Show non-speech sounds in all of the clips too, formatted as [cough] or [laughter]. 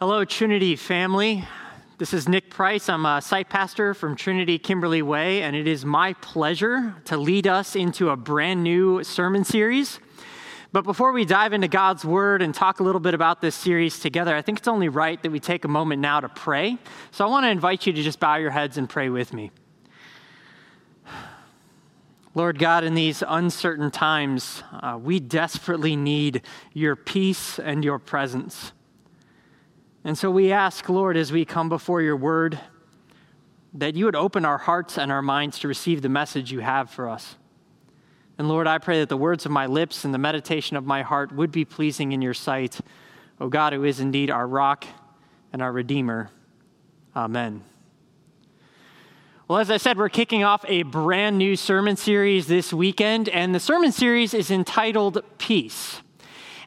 Hello, Trinity family. This is Nick Price. I'm a site pastor from Trinity Kimberly Way, and it is my pleasure to lead us into a brand new sermon series. But before we dive into God's Word and talk a little bit about this series together, I think it's only right that we take a moment now to pray. So I want to invite you to just bow your heads and pray with me. Lord God, in these uncertain times, uh, we desperately need your peace and your presence. And so we ask, Lord, as we come before your word, that you would open our hearts and our minds to receive the message you have for us. And Lord, I pray that the words of my lips and the meditation of my heart would be pleasing in your sight, O God, who is indeed our rock and our Redeemer. Amen. Well, as I said, we're kicking off a brand new sermon series this weekend, and the sermon series is entitled Peace.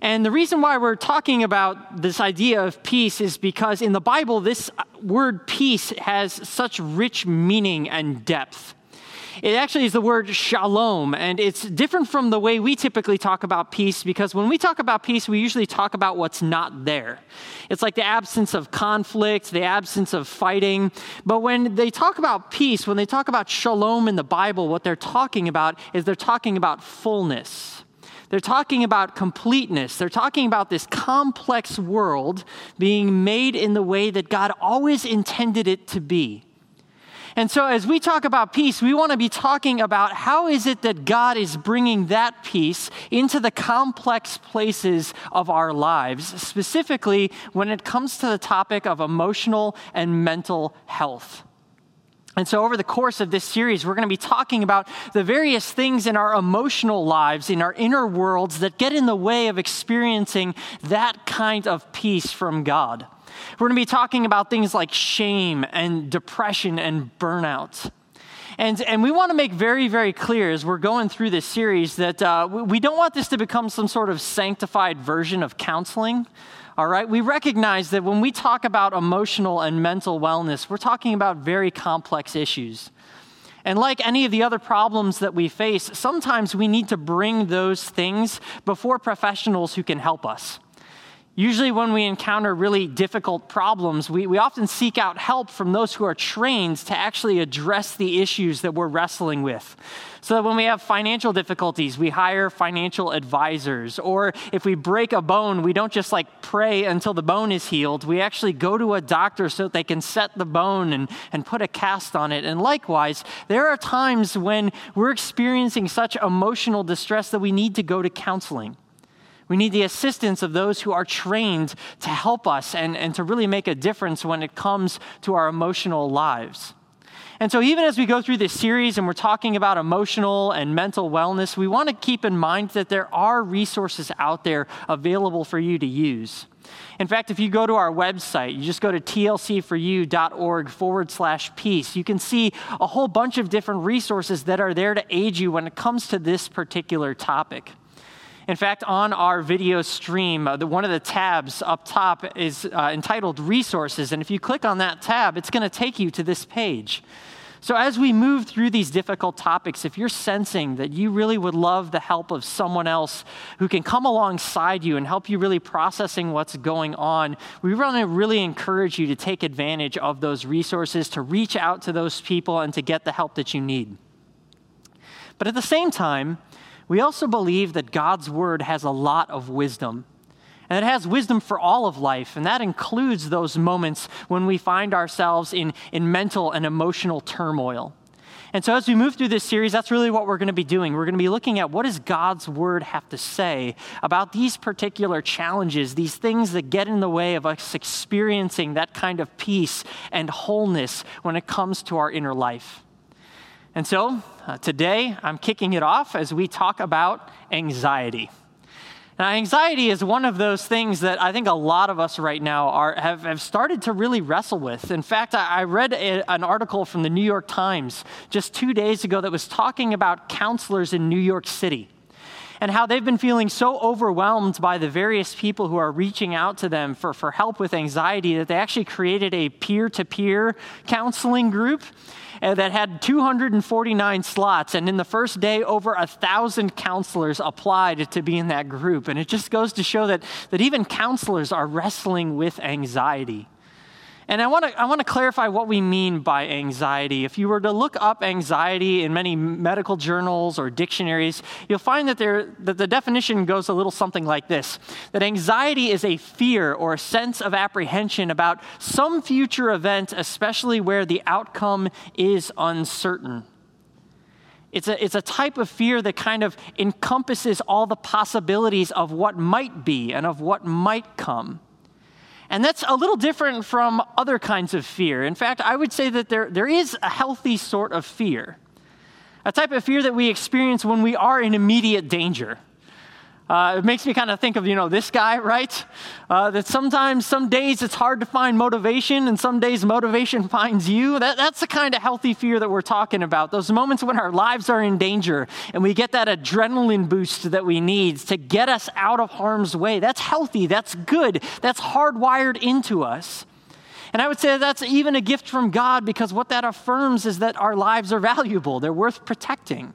And the reason why we're talking about this idea of peace is because in the Bible, this word peace has such rich meaning and depth. It actually is the word shalom, and it's different from the way we typically talk about peace because when we talk about peace, we usually talk about what's not there. It's like the absence of conflict, the absence of fighting. But when they talk about peace, when they talk about shalom in the Bible, what they're talking about is they're talking about fullness. They're talking about completeness. They're talking about this complex world being made in the way that God always intended it to be. And so, as we talk about peace, we want to be talking about how is it that God is bringing that peace into the complex places of our lives, specifically when it comes to the topic of emotional and mental health. And so, over the course of this series, we're going to be talking about the various things in our emotional lives, in our inner worlds, that get in the way of experiencing that kind of peace from God. We're going to be talking about things like shame and depression and burnout. And, and we want to make very, very clear as we're going through this series that uh, we don't want this to become some sort of sanctified version of counseling all right? We recognize that when we talk about emotional and mental wellness, we're talking about very complex issues. And like any of the other problems that we face, sometimes we need to bring those things before professionals who can help us. Usually, when we encounter really difficult problems, we, we often seek out help from those who are trained to actually address the issues that we're wrestling with. So that when we have financial difficulties, we hire financial advisors. Or if we break a bone, we don't just like pray until the bone is healed. We actually go to a doctor so that they can set the bone and, and put a cast on it. And likewise, there are times when we're experiencing such emotional distress that we need to go to counseling. We need the assistance of those who are trained to help us and, and to really make a difference when it comes to our emotional lives. And so, even as we go through this series and we're talking about emotional and mental wellness, we want to keep in mind that there are resources out there available for you to use. In fact, if you go to our website, you just go to tlc4u.org forward slash peace, you can see a whole bunch of different resources that are there to aid you when it comes to this particular topic. In fact, on our video stream, uh, the, one of the tabs up top is uh, entitled Resources. And if you click on that tab, it's going to take you to this page. So, as we move through these difficult topics, if you're sensing that you really would love the help of someone else who can come alongside you and help you really processing what's going on, we want to really encourage you to take advantage of those resources, to reach out to those people, and to get the help that you need. But at the same time, we also believe that God's word has a lot of wisdom. And it has wisdom for all of life, and that includes those moments when we find ourselves in, in mental and emotional turmoil. And so, as we move through this series, that's really what we're going to be doing. We're going to be looking at what does God's word have to say about these particular challenges, these things that get in the way of us experiencing that kind of peace and wholeness when it comes to our inner life. And so uh, today I'm kicking it off as we talk about anxiety. Now, anxiety is one of those things that I think a lot of us right now are, have, have started to really wrestle with. In fact, I, I read a, an article from the New York Times just two days ago that was talking about counselors in New York City. And how they've been feeling so overwhelmed by the various people who are reaching out to them for, for help with anxiety that they actually created a peer to peer counseling group uh, that had 249 slots. And in the first day, over a thousand counselors applied to be in that group. And it just goes to show that, that even counselors are wrestling with anxiety. And I want to I want to clarify what we mean by anxiety. If you were to look up anxiety in many medical journals or dictionaries, you'll find that there that the definition goes a little something like this: that anxiety is a fear or a sense of apprehension about some future event, especially where the outcome is uncertain. It's a, it's a type of fear that kind of encompasses all the possibilities of what might be and of what might come. And that's a little different from other kinds of fear. In fact, I would say that there, there is a healthy sort of fear, a type of fear that we experience when we are in immediate danger. Uh, it makes me kind of think of, you know, this guy, right? Uh, that sometimes, some days it's hard to find motivation, and some days motivation [laughs] finds you. That, that's the kind of healthy fear that we're talking about. Those moments when our lives are in danger and we get that adrenaline boost that we need to get us out of harm's way. That's healthy. That's good. That's hardwired into us. And I would say that's even a gift from God because what that affirms is that our lives are valuable, they're worth protecting.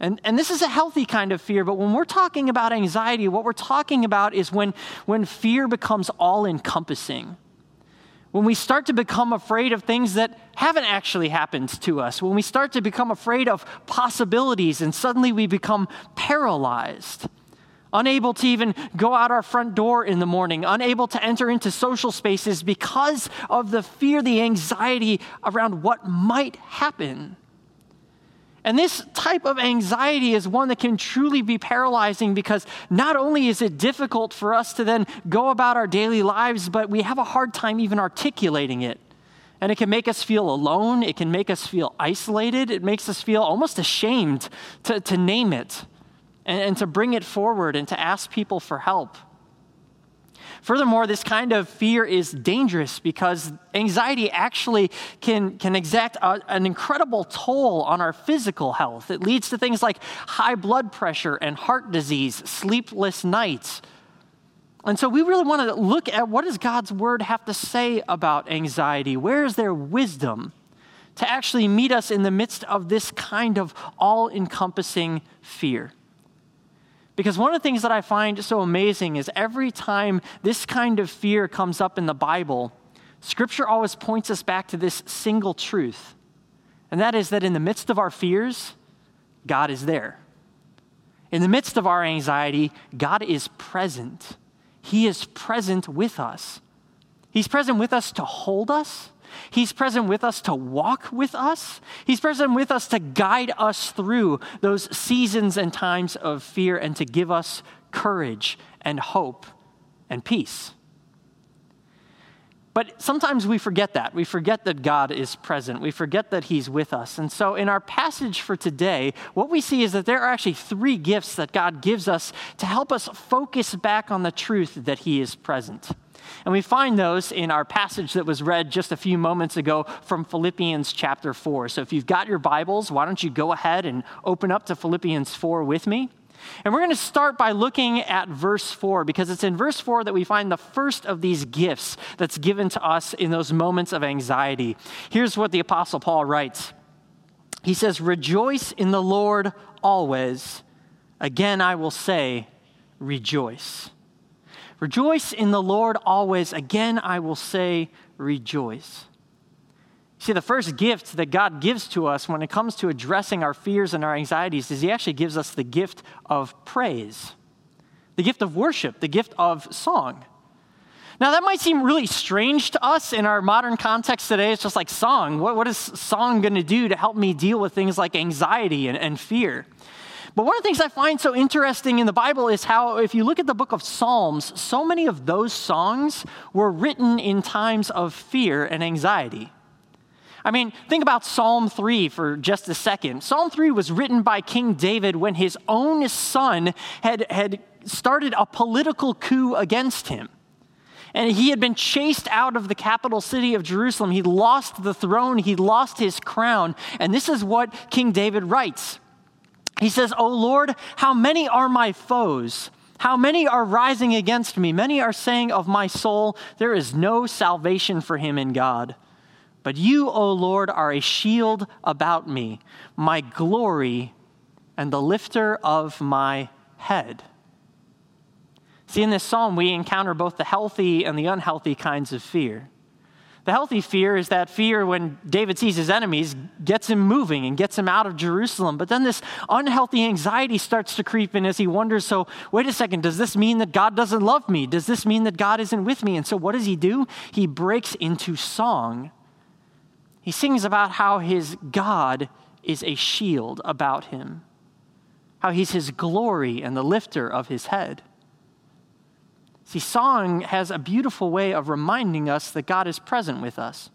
And, and this is a healthy kind of fear, but when we're talking about anxiety, what we're talking about is when, when fear becomes all encompassing. When we start to become afraid of things that haven't actually happened to us, when we start to become afraid of possibilities and suddenly we become paralyzed, unable to even go out our front door in the morning, unable to enter into social spaces because of the fear, the anxiety around what might happen. And this type of anxiety is one that can truly be paralyzing because not only is it difficult for us to then go about our daily lives, but we have a hard time even articulating it. And it can make us feel alone, it can make us feel isolated, it makes us feel almost ashamed to, to name it and, and to bring it forward and to ask people for help. Furthermore, this kind of fear is dangerous because anxiety actually can, can exact a, an incredible toll on our physical health. It leads to things like high blood pressure and heart disease, sleepless nights. And so we really want to look at what does God's word have to say about anxiety? Where is there wisdom to actually meet us in the midst of this kind of all encompassing fear? Because one of the things that I find so amazing is every time this kind of fear comes up in the Bible, Scripture always points us back to this single truth. And that is that in the midst of our fears, God is there. In the midst of our anxiety, God is present. He is present with us. He's present with us to hold us, He's present with us to walk with us. He's present with us to guide us through those seasons and times of fear and to give us courage and hope and peace. But sometimes we forget that. We forget that God is present. We forget that He's with us. And so, in our passage for today, what we see is that there are actually three gifts that God gives us to help us focus back on the truth that He is present. And we find those in our passage that was read just a few moments ago from Philippians chapter 4. So if you've got your Bibles, why don't you go ahead and open up to Philippians 4 with me? And we're going to start by looking at verse 4 because it's in verse 4 that we find the first of these gifts that's given to us in those moments of anxiety. Here's what the Apostle Paul writes He says, Rejoice in the Lord always. Again, I will say, rejoice. Rejoice in the Lord always. Again, I will say, rejoice. See, the first gift that God gives to us when it comes to addressing our fears and our anxieties is He actually gives us the gift of praise, the gift of worship, the gift of song. Now, that might seem really strange to us in our modern context today. It's just like song. What, what is song going to do to help me deal with things like anxiety and, and fear? But one of the things I find so interesting in the Bible is how, if you look at the book of Psalms, so many of those songs were written in times of fear and anxiety. I mean, think about Psalm 3 for just a second. Psalm 3 was written by King David when his own son had, had started a political coup against him. And he had been chased out of the capital city of Jerusalem. He lost the throne, he lost his crown. And this is what King David writes He says, O Lord, how many are my foes? How many are rising against me? Many are saying of my soul, There is no salvation for him in God. But you, O Lord, are a shield about me, my glory, and the lifter of my head. See, in this psalm, we encounter both the healthy and the unhealthy kinds of fear. The healthy fear is that fear when David sees his enemies gets him moving and gets him out of Jerusalem. But then this unhealthy anxiety starts to creep in as he wonders so, wait a second, does this mean that God doesn't love me? Does this mean that God isn't with me? And so what does he do? He breaks into song. He sings about how his God is a shield about him, how he's his glory and the lifter of his head. See, song has a beautiful way of reminding us that God is present with us.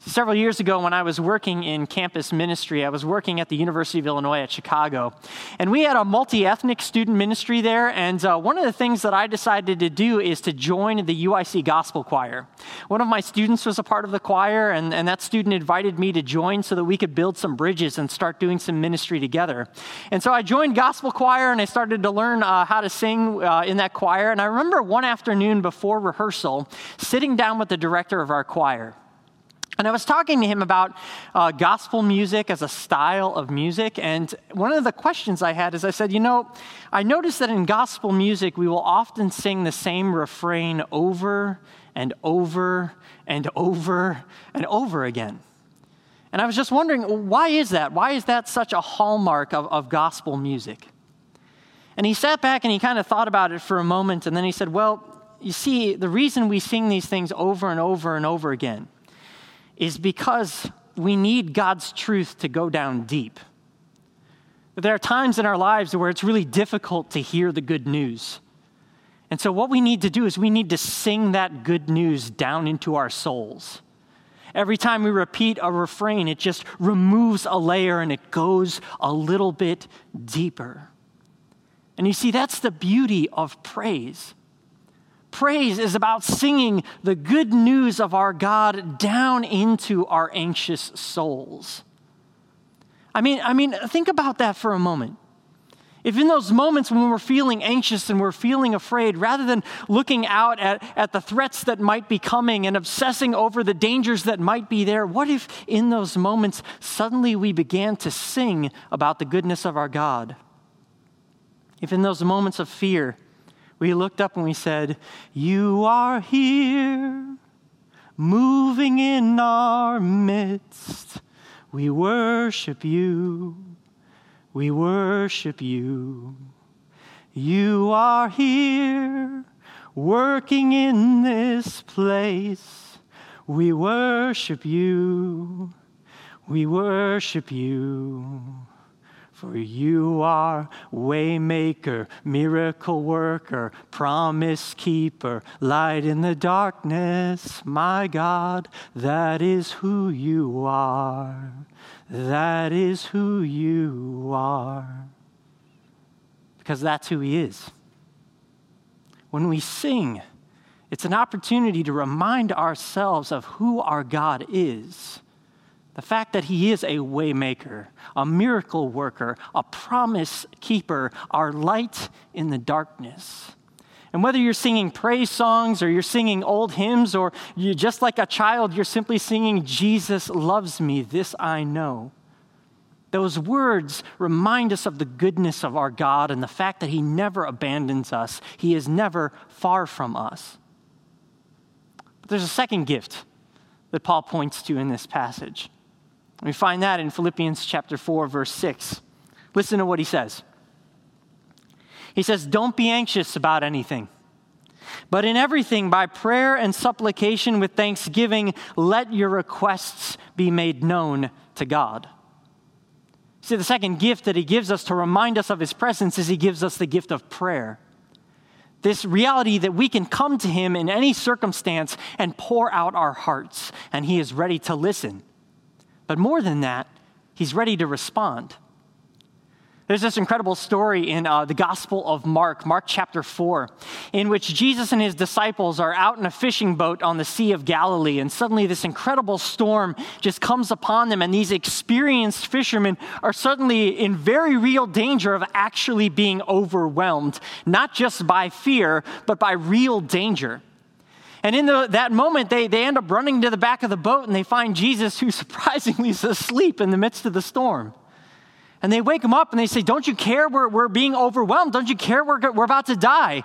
Several years ago, when I was working in campus ministry, I was working at the University of Illinois at Chicago. And we had a multi ethnic student ministry there. And uh, one of the things that I decided to do is to join the UIC Gospel Choir. One of my students was a part of the choir, and, and that student invited me to join so that we could build some bridges and start doing some ministry together. And so I joined Gospel Choir and I started to learn uh, how to sing uh, in that choir. And I remember one afternoon before rehearsal, sitting down with the director of our choir. And I was talking to him about uh, gospel music as a style of music. And one of the questions I had is I said, You know, I noticed that in gospel music, we will often sing the same refrain over and over and over and over again. And I was just wondering, why is that? Why is that such a hallmark of, of gospel music? And he sat back and he kind of thought about it for a moment. And then he said, Well, you see, the reason we sing these things over and over and over again is because we need God's truth to go down deep. There are times in our lives where it's really difficult to hear the good news. And so, what we need to do is we need to sing that good news down into our souls. Every time we repeat a refrain, it just removes a layer and it goes a little bit deeper. And you see, that's the beauty of praise. Praise is about singing the good news of our God down into our anxious souls. I mean, I mean, think about that for a moment. If in those moments when we're feeling anxious and we're feeling afraid, rather than looking out at, at the threats that might be coming and obsessing over the dangers that might be there, what if in those moments suddenly we began to sing about the goodness of our God? If in those moments of fear, we looked up and we said, You are here, moving in our midst. We worship you. We worship you. You are here, working in this place. We worship you. We worship you. For you are waymaker, miracle worker, promise keeper, light in the darkness, my God, that is who you are. That is who you are. Because that's who he is. When we sing, it's an opportunity to remind ourselves of who our God is the fact that he is a waymaker, a miracle worker, a promise keeper, our light in the darkness. And whether you're singing praise songs or you're singing old hymns or you just like a child, you're simply singing, Jesus loves me, this I know. Those words remind us of the goodness of our God and the fact that He never abandons us, He is never far from us. But there's a second gift that Paul points to in this passage. We find that in Philippians chapter 4 verse 6. Listen to what he says. He says, "Don't be anxious about anything, but in everything by prayer and supplication with thanksgiving let your requests be made known to God." See, the second gift that he gives us to remind us of his presence is he gives us the gift of prayer. This reality that we can come to him in any circumstance and pour out our hearts, and he is ready to listen. But more than that, he's ready to respond. There's this incredible story in uh, the Gospel of Mark, Mark chapter 4, in which Jesus and his disciples are out in a fishing boat on the Sea of Galilee, and suddenly this incredible storm just comes upon them, and these experienced fishermen are suddenly in very real danger of actually being overwhelmed, not just by fear, but by real danger. And in the, that moment, they, they end up running to the back of the boat and they find Jesus, who [laughs] surprisingly is asleep in the midst of the storm. And they wake him up and they say, Don't you care? We're, we're being overwhelmed. Don't you care? We're, we're about to die.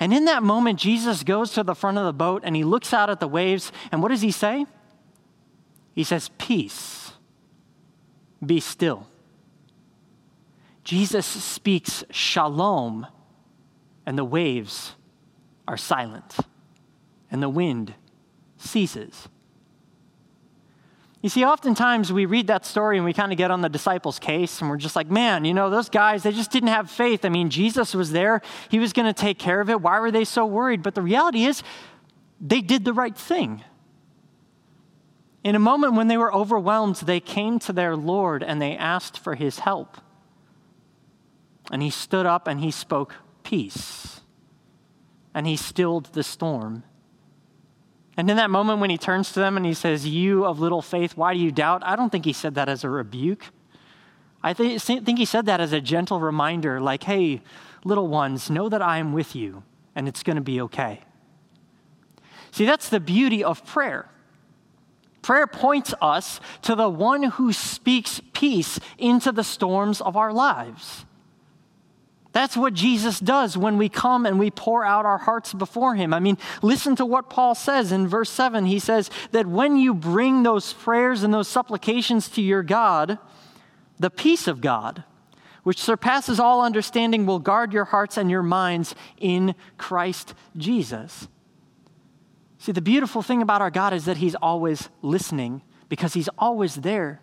And in that moment, Jesus goes to the front of the boat and he looks out at the waves. And what does he say? He says, Peace, be still. Jesus speaks shalom, and the waves are silent, and the wind ceases. You see, oftentimes we read that story and we kind of get on the disciples' case and we're just like, man, you know, those guys, they just didn't have faith. I mean, Jesus was there, he was going to take care of it. Why were they so worried? But the reality is, they did the right thing. In a moment when they were overwhelmed, they came to their Lord and they asked for his help. And he stood up and he spoke peace. And he stilled the storm. And in that moment, when he turns to them and he says, You of little faith, why do you doubt? I don't think he said that as a rebuke. I th- think he said that as a gentle reminder, like, Hey, little ones, know that I am with you and it's going to be okay. See, that's the beauty of prayer. Prayer points us to the one who speaks peace into the storms of our lives. That's what Jesus does when we come and we pour out our hearts before Him. I mean, listen to what Paul says in verse 7. He says that when you bring those prayers and those supplications to your God, the peace of God, which surpasses all understanding, will guard your hearts and your minds in Christ Jesus. See, the beautiful thing about our God is that He's always listening because He's always there.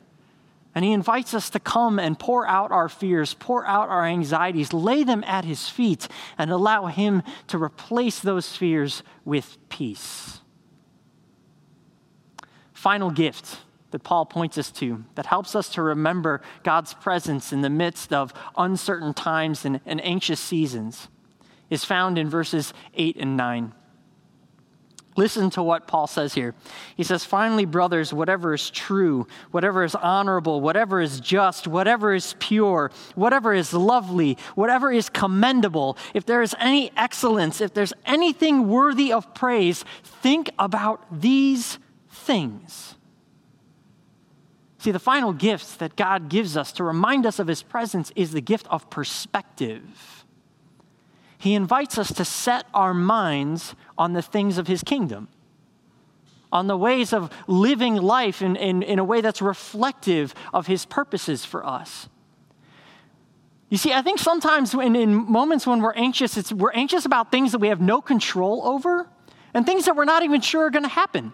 And he invites us to come and pour out our fears, pour out our anxieties, lay them at his feet, and allow him to replace those fears with peace. Final gift that Paul points us to that helps us to remember God's presence in the midst of uncertain times and, and anxious seasons is found in verses 8 and 9. Listen to what Paul says here. He says, Finally, brothers, whatever is true, whatever is honorable, whatever is just, whatever is pure, whatever is lovely, whatever is commendable, if there is any excellence, if there's anything worthy of praise, think about these things. See, the final gift that God gives us to remind us of his presence is the gift of perspective he invites us to set our minds on the things of his kingdom, on the ways of living life in, in, in a way that's reflective of his purposes for us. You see, I think sometimes in, in moments when we're anxious, it's, we're anxious about things that we have no control over and things that we're not even sure are going to happen.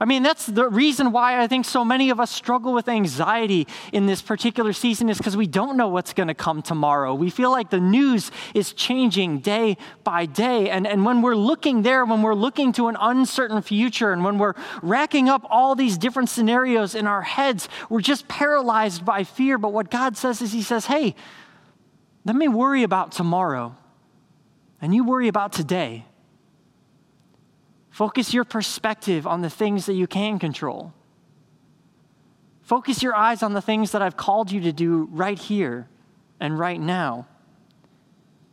I mean, that's the reason why I think so many of us struggle with anxiety in this particular season is because we don't know what's going to come tomorrow. We feel like the news is changing day by day. And, and when we're looking there, when we're looking to an uncertain future, and when we're racking up all these different scenarios in our heads, we're just paralyzed by fear. But what God says is, He says, hey, let me worry about tomorrow, and you worry about today. Focus your perspective on the things that you can control. Focus your eyes on the things that I've called you to do right here and right now.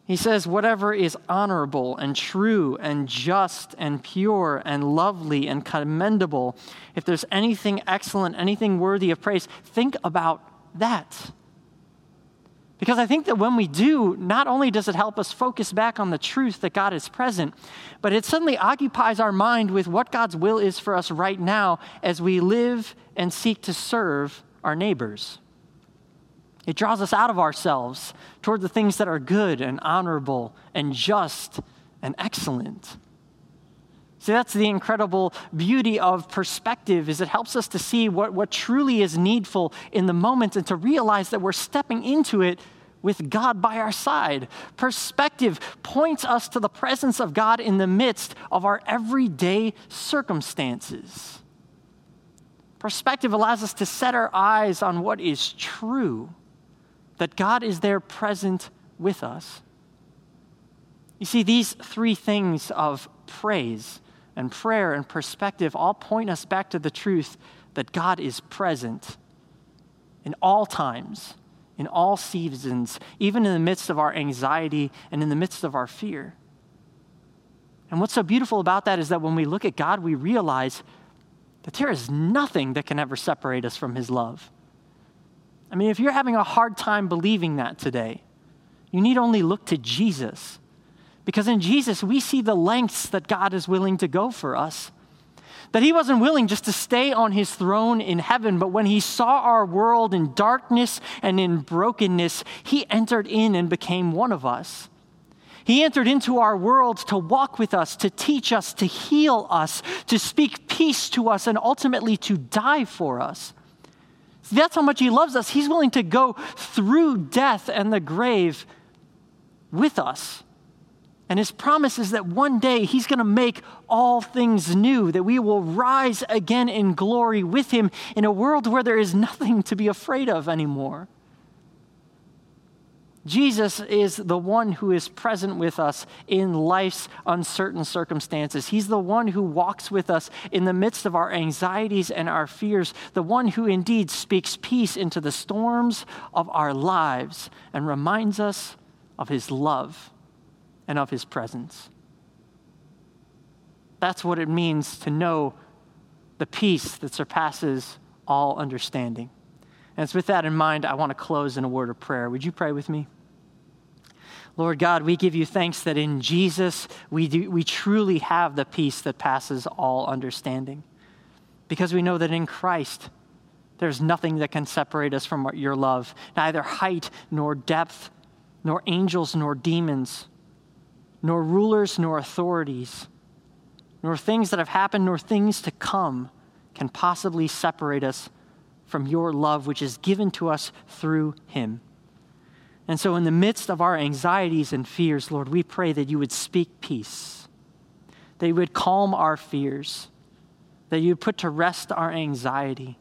He says, whatever is honorable and true and just and pure and lovely and commendable, if there's anything excellent, anything worthy of praise, think about that. Because I think that when we do, not only does it help us focus back on the truth that God is present, but it suddenly occupies our mind with what God's will is for us right now as we live and seek to serve our neighbors. It draws us out of ourselves toward the things that are good and honorable and just and excellent. See, that's the incredible beauty of perspective is it helps us to see what, what truly is needful in the moment and to realize that we're stepping into it with God by our side. Perspective points us to the presence of God in the midst of our everyday circumstances. Perspective allows us to set our eyes on what is true, that God is there present with us. You see, these three things of praise and prayer and perspective all point us back to the truth that God is present in all times, in all seasons, even in the midst of our anxiety and in the midst of our fear. And what's so beautiful about that is that when we look at God, we realize that there is nothing that can ever separate us from His love. I mean, if you're having a hard time believing that today, you need only look to Jesus. Because in Jesus, we see the lengths that God is willing to go for us. That he wasn't willing just to stay on his throne in heaven, but when he saw our world in darkness and in brokenness, he entered in and became one of us. He entered into our world to walk with us, to teach us, to heal us, to speak peace to us, and ultimately to die for us. See, that's how much He loves us. He's willing to go through death and the grave with us. And His promise is that one day He's going to make all things new, that we will rise again in glory with Him in a world where there is nothing to be afraid of anymore. Jesus is the one who is present with us in life's uncertain circumstances. He's the one who walks with us in the midst of our anxieties and our fears, the one who indeed speaks peace into the storms of our lives and reminds us of his love and of his presence. That's what it means to know the peace that surpasses all understanding. And it's with that in mind, I want to close in a word of prayer. Would you pray with me? Lord God, we give you thanks that in Jesus we, do, we truly have the peace that passes all understanding. Because we know that in Christ there's nothing that can separate us from your love, neither height nor depth, nor angels nor demons, nor rulers nor authorities, nor things that have happened nor things to come can possibly separate us from your love, which is given to us through him. And so, in the midst of our anxieties and fears, Lord, we pray that you would speak peace, that you would calm our fears, that you would put to rest our anxiety,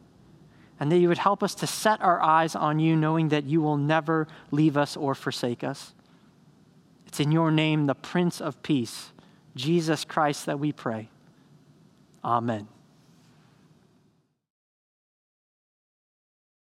and that you would help us to set our eyes on you, knowing that you will never leave us or forsake us. It's in your name, the Prince of Peace, Jesus Christ, that we pray. Amen.